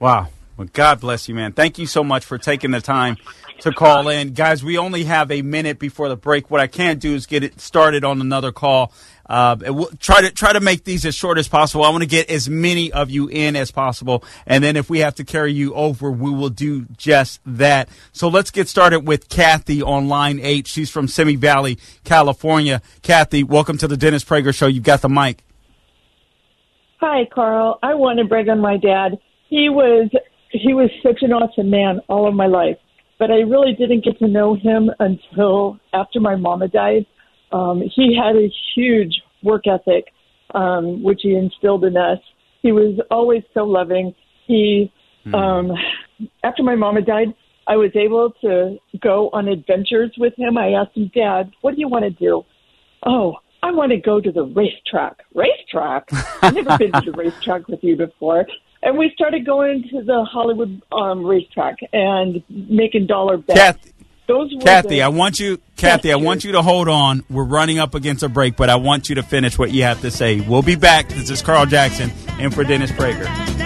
Wow. Well, God bless you, man. Thank you so much for taking the time to call in. Guys, we only have a minute before the break. What I can't do is get it started on another call. Uh, we'll try to try to make these as short as possible. I want to get as many of you in as possible, and then if we have to carry you over, we will do just that. So let's get started with Kathy on line eight. She's from Simi Valley, California. Kathy, welcome to the Dennis Prager Show. You've got the mic. Hi, Carl. I want to brag on my dad. He was he was such an awesome man all of my life. But I really didn't get to know him until after my mama died. Um, he had a huge work ethic, um, which he instilled in us. He was always so loving. He, hmm. um, after my mama died, I was able to go on adventures with him. I asked him, Dad, what do you want to do? Oh, I want to go to the racetrack. Racetrack? I've never been to the racetrack with you before and we started going to the Hollywood um, racetrack and making dollar bets. Kathy, Kathy I want you, Kathy, I want you to hold on. We're running up against a break, but I want you to finish what you have to say. We'll be back. This is Carl Jackson and for Dennis Prager.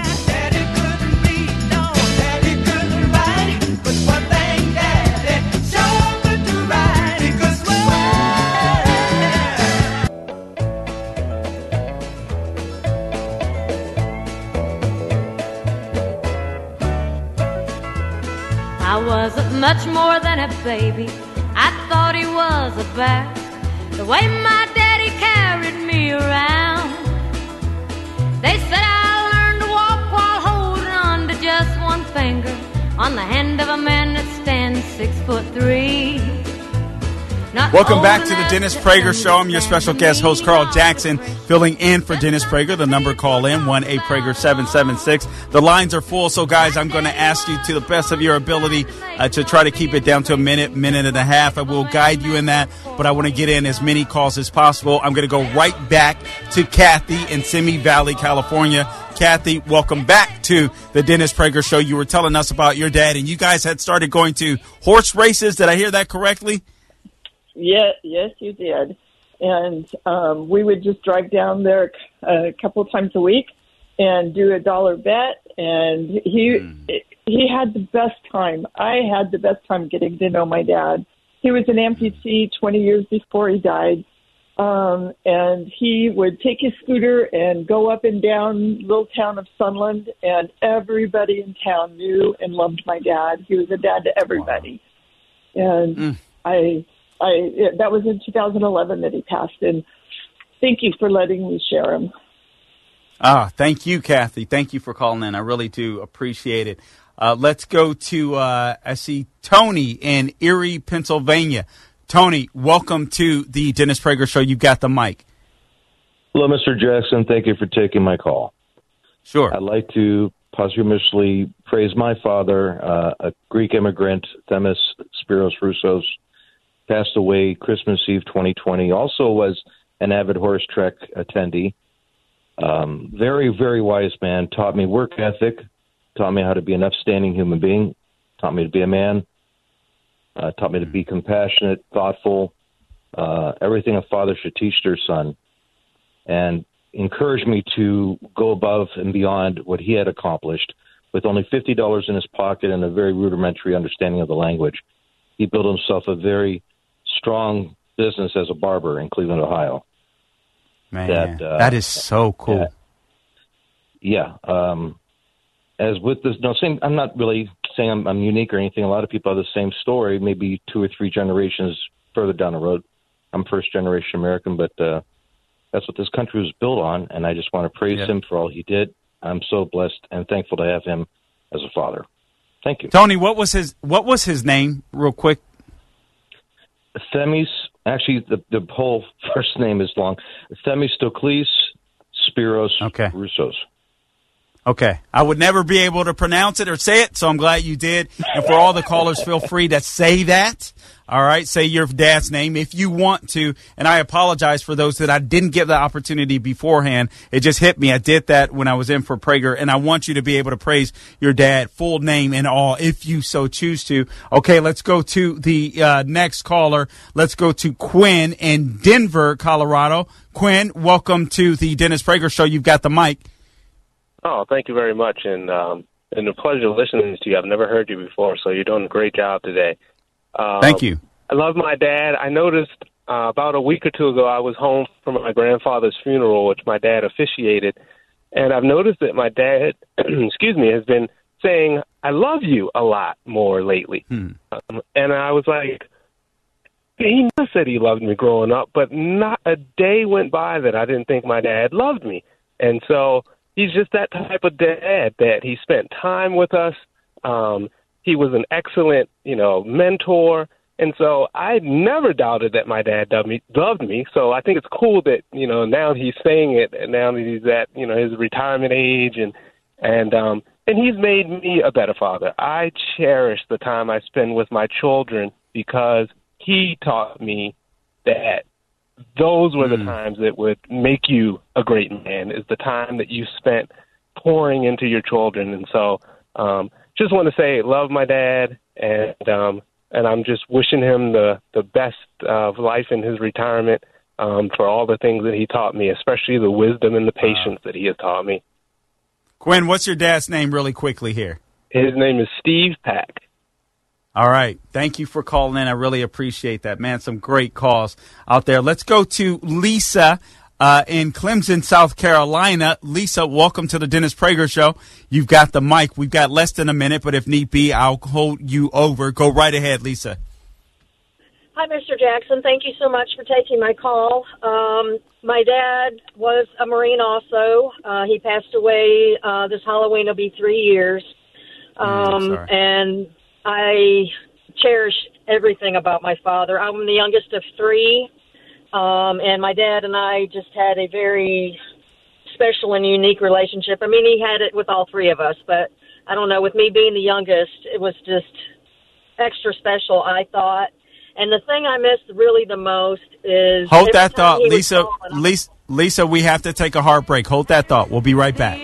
Much more than a baby. I thought he was a bear. The way my daddy carried me around. Welcome back to the Dennis Prager Show. I'm your special guest host, Carl Jackson, filling in for Dennis Prager. The number call in, 1-8 Prager 776. The lines are full, so guys, I'm going to ask you to the best of your ability uh, to try to keep it down to a minute, minute and a half. I will guide you in that, but I want to get in as many calls as possible. I'm going to go right back to Kathy in Simi Valley, California. Kathy, welcome back to the Dennis Prager Show. You were telling us about your dad, and you guys had started going to horse races. Did I hear that correctly? Yeah, yes, you did. And um, we would just drive down there a couple of times a week and do a dollar bet. And he mm. he had the best time. I had the best time getting to know my dad. He was an amputee 20 years before he died. Um, and he would take his scooter and go up and down little town of Sunland, and everybody in town knew and loved my dad. He was a dad to everybody, wow. and mm. I I that was in 2011 that he passed, and thank you for letting me share him. Ah, thank you, Kathy. Thank you for calling in. I really do appreciate it. Uh, let's go to uh, I see Tony in Erie, Pennsylvania. Tony, welcome to the Dennis Prager Show. You've got the mic. Hello, Mr. Jackson. Thank you for taking my call. Sure. I'd like to posthumously praise my father, uh, a Greek immigrant, Themis Spiros Roussos, passed away Christmas Eve 2020. Also was an avid horse trek attendee. Um, very, very wise man. Taught me work ethic. Taught me how to be an upstanding human being. Taught me to be a man. Uh, taught me to be compassionate, thoughtful. Uh, everything a father should teach their son. And encouraged me to go above and beyond what he had accomplished with only $50 in his pocket and a very rudimentary understanding of the language. He built himself a very strong business as a barber in Cleveland, Ohio. Man, That, uh, that is so cool. Yeah. Um, as with this, no, same. I'm not really saying I'm, I'm unique or anything. A lot of people have the same story, maybe two or three generations further down the road. I'm first generation American, but uh, that's what this country was built on, and I just want to praise Yeah. him for all he did. I'm so blessed and thankful to have him as a father. Thank you. Tony, what was his what was his name, real quick? Themis, actually, the, the whole first name is long. Themistocles Spiros Okay. Roussos. Okay. I would never be able to pronounce it or say it, so I'm glad you did. And for all the callers, feel free to say that. All right. Say your dad's name if you want to. And I apologize for those that I didn't give the opportunity beforehand. It just hit me. I did that when I was in for Prager, and I want you to be able to praise your dad, full name and all, if you so choose to. Okay. Let's go to the uh, next caller. Let's go to Quinn in Denver, Colorado. Quinn, welcome to the Dennis Prager Show. You've got the mic. Oh, thank you very much, and um, and a pleasure listening to you. I've never heard you before, so you're doing a great job today. Uh, Thank you. I love my dad. I noticed uh, about a week or two ago I was home from my grandfather's funeral, which my dad officiated, and I've noticed that my dad, excuse me, has been saying "I love you" a lot more lately. Um, and I was like, he said he loved me growing up, but not a day went by that I didn't think my dad loved me. And so he's just that type of dad that he spent time with us. Um, he was an excellent, you know, mentor. And so I never doubted that my dad loved me, loved me. So I think it's cool that, you know, now he's saying it and now that he's at, you know, his retirement age and, and, um, and he's made me a better father. I cherish the time I spend with my children because he taught me that those were the times that would make you a great man is the time that you spent pouring into your children. And so um just want to say love my dad and um and I'm just wishing him the the best of life in his retirement um for all the things that he taught me especially the wisdom and the patience that he has taught me. Quinn, what's your dad's name really quickly here? his name is Steve Pack All right. Thank you for calling in. I really appreciate that, man. Some great calls out there. Let's go to Lisa uh, in Clemson, South Carolina. Lisa, welcome to the Dennis Prager Show. You've got the mic. We've got less than a minute, but if need be, I'll hold you over. Go right ahead, Lisa. Hi, Mr. Jackson. Thank you so much for taking my call. Um, my dad was a Marine also. Uh, he passed away uh, this Halloween. It'll be three years. Um, sorry. and I cherish everything about my father. I'm the youngest of three. Um, and my dad and I just had a very special and unique relationship. I mean, he had it with all three of us, but I don't know. With me being the youngest, it was just extra special, I thought. And the thing I miss really the most is Hold that thought, Lisa. call Lisa. Lisa, we have to take a heartbreak. Hold that thought. We'll be right back.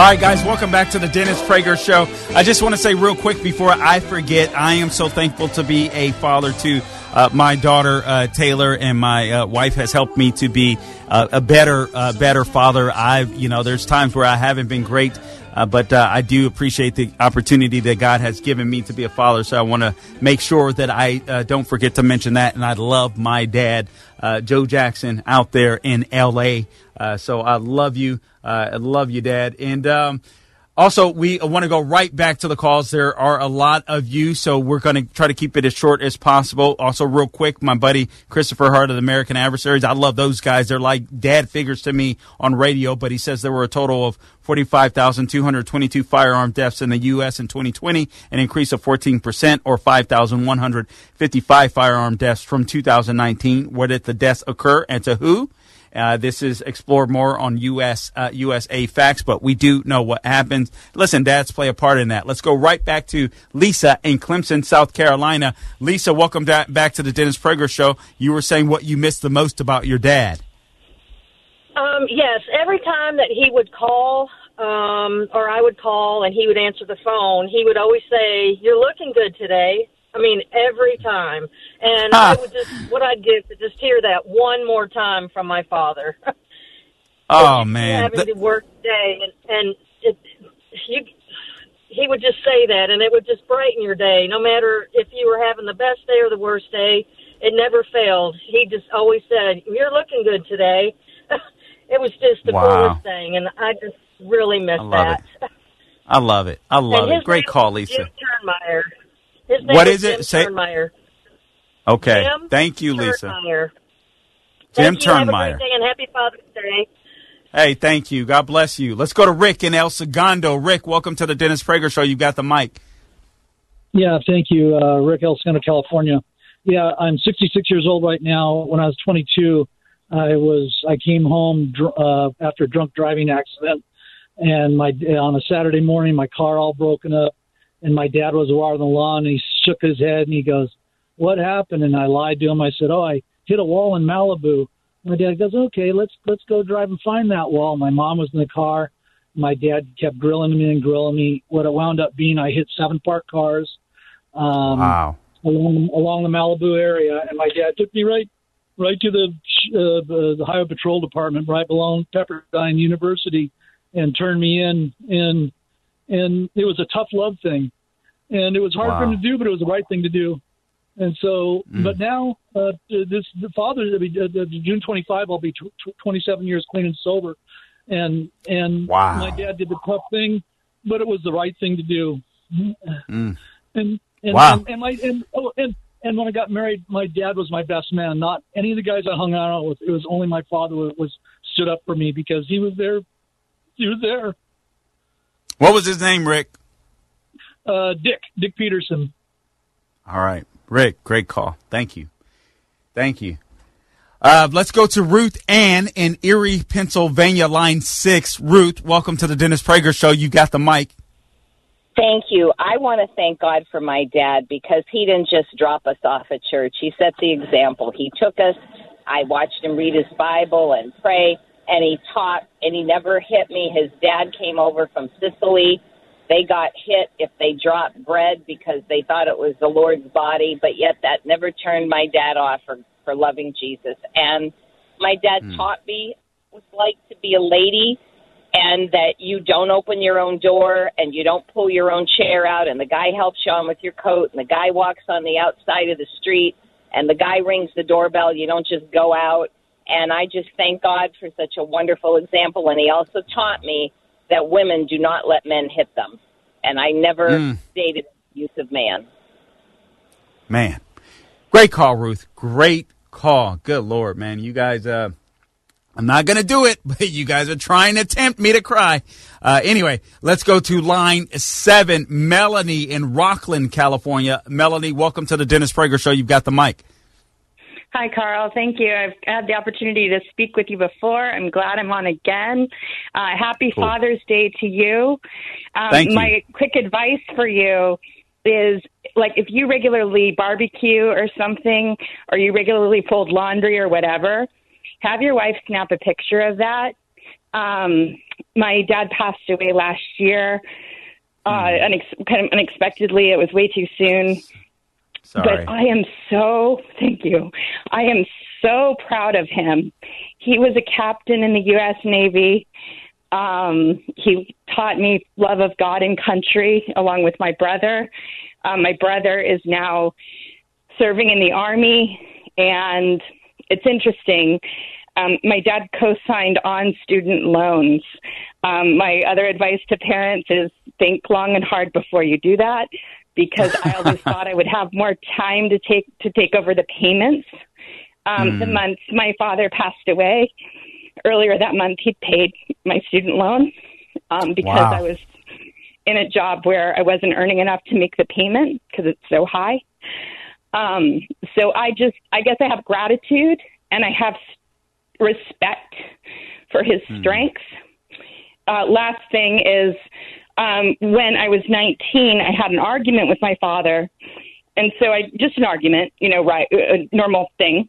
All right, guys, welcome back to the Dennis Prager Show. I just want to say real quick before I forget, I am so thankful to be a father to uh, my daughter uh, Taylor and my uh, wife has helped me to be uh, a better, uh, better father. I, you know, there's times where I haven't been great. Uh, but uh, I do appreciate the opportunity that God has given me to be a father. So I want to make sure that I uh, don't forget to mention that. And I love my dad, uh, Joe Jackson, out there in L.A. Uh, so I love you. Uh, I love you, Dad. And um, also, we want to go right back to the calls. There are a lot of you, so we're going to try to keep it as short as possible. Also, real quick, my buddy Christopher Hart of the American Adversaries. I love those guys. They're like dad figures to me on radio, but he says there were a total of 45,222 firearm deaths in the U.S. in 2020, an increase of 14%, or 5,155 firearm deaths from 2019. Where did the deaths occur and to who? Uh, this is explore more on US uh, USAFacts, but we do know what happens. Listen, dads play a part in that. Let's go right back to Lisa in Clemson, South Carolina. Lisa, welcome back to the Dennis Prager Show. You were saying what you missed the most about your dad. Um, yes, every time that he would call, um, or I would call and he would answer the phone, he would always say, You're looking good today. I mean, every time. And I would just, what I'd give to just hear that one more time from my father. Oh man, having to work day and and it, you he would just say that and it would just brighten your day no matter if you were having the best day or the worst day it never failed he just always said you're looking good today it was just the Wow. coolest thing and i just really miss I love that I love it. I love it. Great call, Lisa. Jim Turnmeyer. His name What was is it? Say- Turnmeyer. Okay. Jim Thank you, Lisa. Turnmeyer. Jim Thank you. Have a Turnmeyer. great day and happy Father's Day. Hey, thank you. God bless you. Let's go to Rick in El Segundo. Rick, welcome to the Dennis Prager Show. You've got the mic. Yeah, thank you, uh, Rick El Segundo, California. Yeah, I'm 66 years old right now. When I was 22, I was I came home dr- uh, after a drunk driving accident, and my on a Saturday morning, my car all broken up, and my dad was watering the lawn, and he shook his head and he goes, "What happened?" And I lied to him. I said, "Oh, I hit a wall in Malibu." My dad goes, "Okay, let's let's go drive and find that wall." My mom was in the car. My dad kept grilling me and grilling me. What it wound up being, I hit seven parked cars. Um, Wow. along along the Malibu area, and my dad took me right right to the uh, the, the Highway Patrol Department, right below Pepperdine University, and turned me in. And and it was a tough love thing, and it was hard for him to do, but it was the right thing to do. And so, but now uh, this the father uh, uh, June 25, I'll be tw- tw- 27 years clean and sober, and and Wow. my dad did the tough thing, but it was the right thing to do. Mm. And and Wow. and, and my and oh and and when I got married, my dad was my best man. Not any of the guys I hung out with. It was only my father was stood up for me because he was there. He was there. What was his name, Rick? Uh, Dick Dick Peterson. All right. Rick, great call. Thank you. Thank you. Uh, let's go to Ruth Ann in Erie, Pennsylvania, line six. Ruth, welcome to the Dennis Prager Show. You got the mic. Thank you. I want to thank God for my dad because he didn't just drop us off at church. He set the example. He took us. I watched him read his Bible and pray, and he taught, and he never hit me. His dad came over from Sicily. They got hit if they dropped bread because they thought it was the Lord's body, but yet that never turned my dad off for, for loving Jesus. And my dad hmm. taught me what it was like to be a lady and that you don't open your own door and you don't pull your own chair out and the guy helps you on with your coat and the guy walks on the outside of the street and the guy rings the doorbell you don't just go out and I just thank God for such a wonderful example and he also taught me that women do not let men hit them and I never Mm. dated abusive man Man, great call, Ruth. Great call. Good Lord, man. You guys, uh, I'm not going to do it, but you guys are trying to tempt me to cry. Uh, anyway, let's go to line seven. Melanie in Rocklin, California. Melanie, welcome to the Dennis Prager Show. You've got the mic. Hi, Carl. Thank you. I've had the opportunity to speak with you before. I'm glad I'm on again. Uh, happy Cool. Father's Day to you. Um, Thank you. My quick advice for you is like if you regularly barbecue or something, or you regularly fold laundry or whatever, have your wife snap a picture of that. Um, my dad passed away last year, uh, unex- kind of unexpectedly. It was way too soon Sorry. But I am so, thank you. I am so proud of him. He was a captain in the U.S. Navy. Um, he taught me love of God and country along with my brother. Um, my brother is now serving in the Army, and it's interesting. Um, my dad co signed on student loans. Um, my other advice to parents is think long and hard before you do that because I always thought I would have more time to take to take over the payments. Um, The Mm. month my father passed away earlier that month, he paid my student loan um, because Wow. I was in a job where I wasn't earning enough to make the payment because it's so high. Um, so I just, I guess I have gratitude and I have s- respect for his strengths. Uh, last thing is, um, when I was 19, I had an argument with my father, and so I just an argument, you know, right, a normal thing.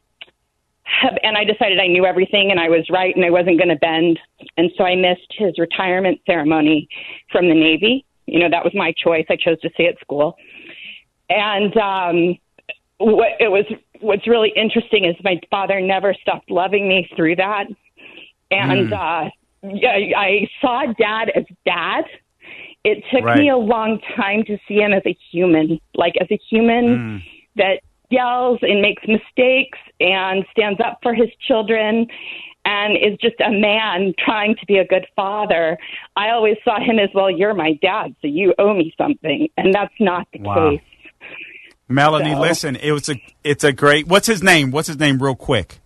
And I decided I knew everything and I was right and I wasn't going to bend. And so I missed his retirement ceremony from the Navy. You know, that was my choice. I chose to stay at school. And um, what it was what's really interesting is my father never stopped loving me through that. And Mm. uh, yeah, I saw dad as dad. It took Right. me a long time to see him as a human, like as a human hmm. that yells and makes mistakes and stands up for his children and is just a man trying to be a good father. I always saw him as, well, you're my dad, so you owe me something. And that's not the Wow. case. Melanie, So- listen, it was a it's a great. What's his name? What's his name, real quick?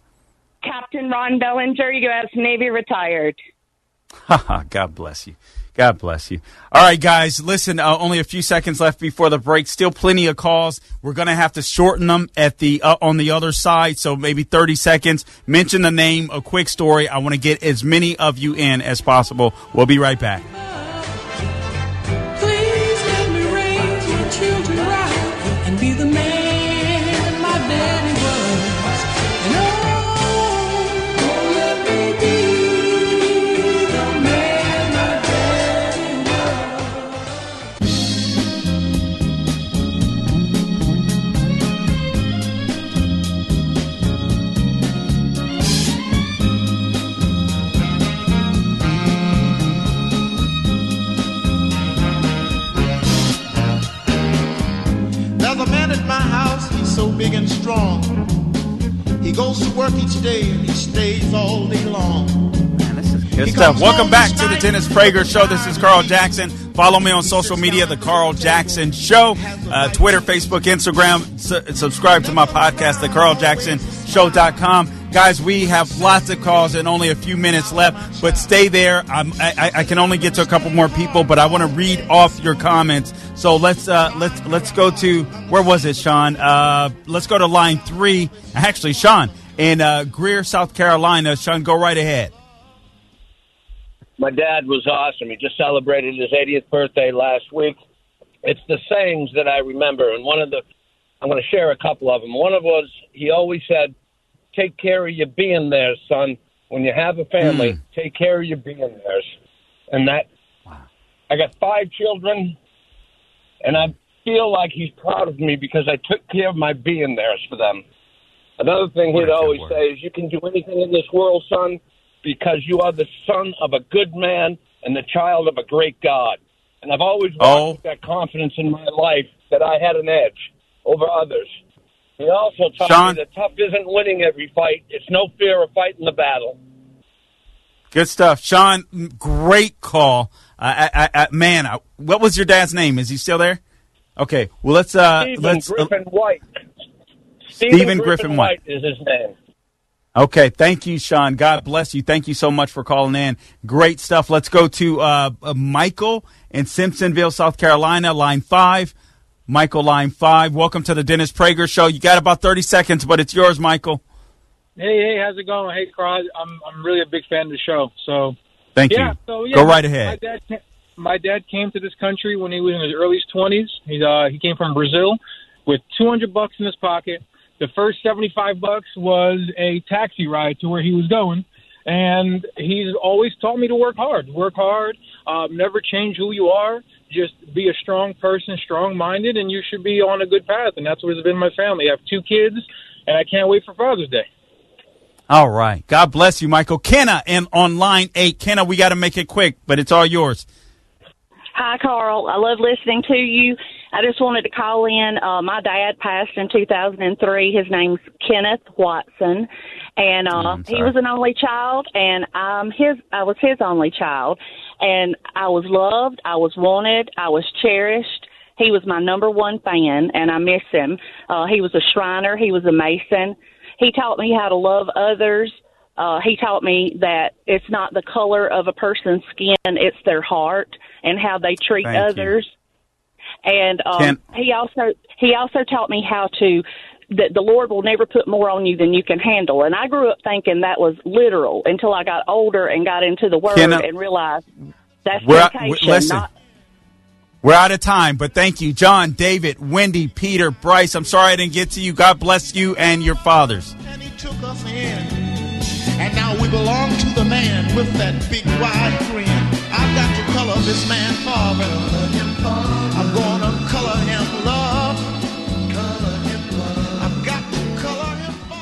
Captain Ron Bellinger, U.S. Navy retired. Haha, God bless you. God bless you. All right, guys, listen, uh, only a few seconds left before the break. Still plenty of calls. We're going to have to shorten them at the uh, on the other side, so maybe 30 seconds. Mention the name, a quick story. I want to get as many of you in as possible. We'll be right back. Big and strong. He goes to work each day and he stays all day long. Good stuff. Welcome back to the Dennis Prager Show. This is Carl Jackson. Follow me on social media, The Carl Jackson Show, uh, Twitter, Facebook, Instagram. Su- subscribe to my podcast, TheCarlJacksonShow.com. Guys, we have lots of calls and only a few minutes left, but stay there. I, I- I can only get to a couple more people, but I want to read off your comments. So let's uh, let's let's go to where was it, Sean? Uh, let's go to line three. Actually, Sean in uh, Greer, South Carolina. Sean, go right ahead. My dad was awesome. He just celebrated his 80th birthday last week. It's the sayings that I remember, and one of the I'm going to share a couple of them. One of was he always said, "Take care of your being there, son. When you have a family, take care of your being there. And that I got five children, and I feel like he's proud of me because I took care of my being there for them. Another thing he'd always say is, "You can do anything in this world, son, because you are the son of a good man and the child of a great God." And I've always Oh. that confidence in my life that I had an edge over others. He also taught Sean? me that tough isn't winning every fight; it's no fear of fighting the battle. Good stuff, Sean. Great call. Uh, I, I, I, man, I, what was your dad's name? Is he still there? Okay. Well, let's uh, Stephen let's. Griffin White. Stephen Griffin White. is his name. Okay, thank you, Sean. God bless you. Thank you so much for calling in. Great stuff. Let's go to uh, uh, Michael in Simpsonville, South Carolina, line five. Michael, line five. Welcome to the Dennis Prager Show. You got about thirty seconds, but it's yours, Michael. Hey, hey, how's it going? Hey, Carl, I'm I'm really a big fan of the show. So Thank yeah, you. So, yeah, Go right ahead. My dad, my dad came to this country when he was in his early twenties. He uh, he came from Brazil with 200 bucks in his pocket. The first 75 bucks was a taxi ride to where he was going, and he's always taught me to work hard. Work hard. Um, never change who you are. Just be a strong person, strong minded, and you should be on a good path. And that's what has been my family. I have two kids, and I can't wait for Father's Day. All right. God bless you, Michael. Kenna and on line eight. Kenna, we got to make it quick, but it's all yours. Hi, Carl. I love listening to you. I just wanted to call in. Uh, my dad passed in 2003. His name's Kenneth Watson, and uh, he was an only child, and I'm his. I was his only child, and I was loved. I was wanted. I was cherished. He was my number one fan, and I miss him. Uh, he was a Shriner. He was a Mason. He taught me how to love others. Uh, he taught me that it's not the color of a person's skin; it's their heart and how they treat Thank you. others. And um, Can- he also he also taught me how to that the Lord will never put more on you than you can handle. And I grew up thinking that was literal until I got older and got into the Word I- and realized that's We're temptation. listen. not, We're out of time, but thank you, John, David, Wendy, Peter, Bryce. I'm sorry I didn't get to you. God bless you and your fathers. And he took us in. And now we belong to the man with that big wide grin. I've got to color this man father. I'm gonna color him love.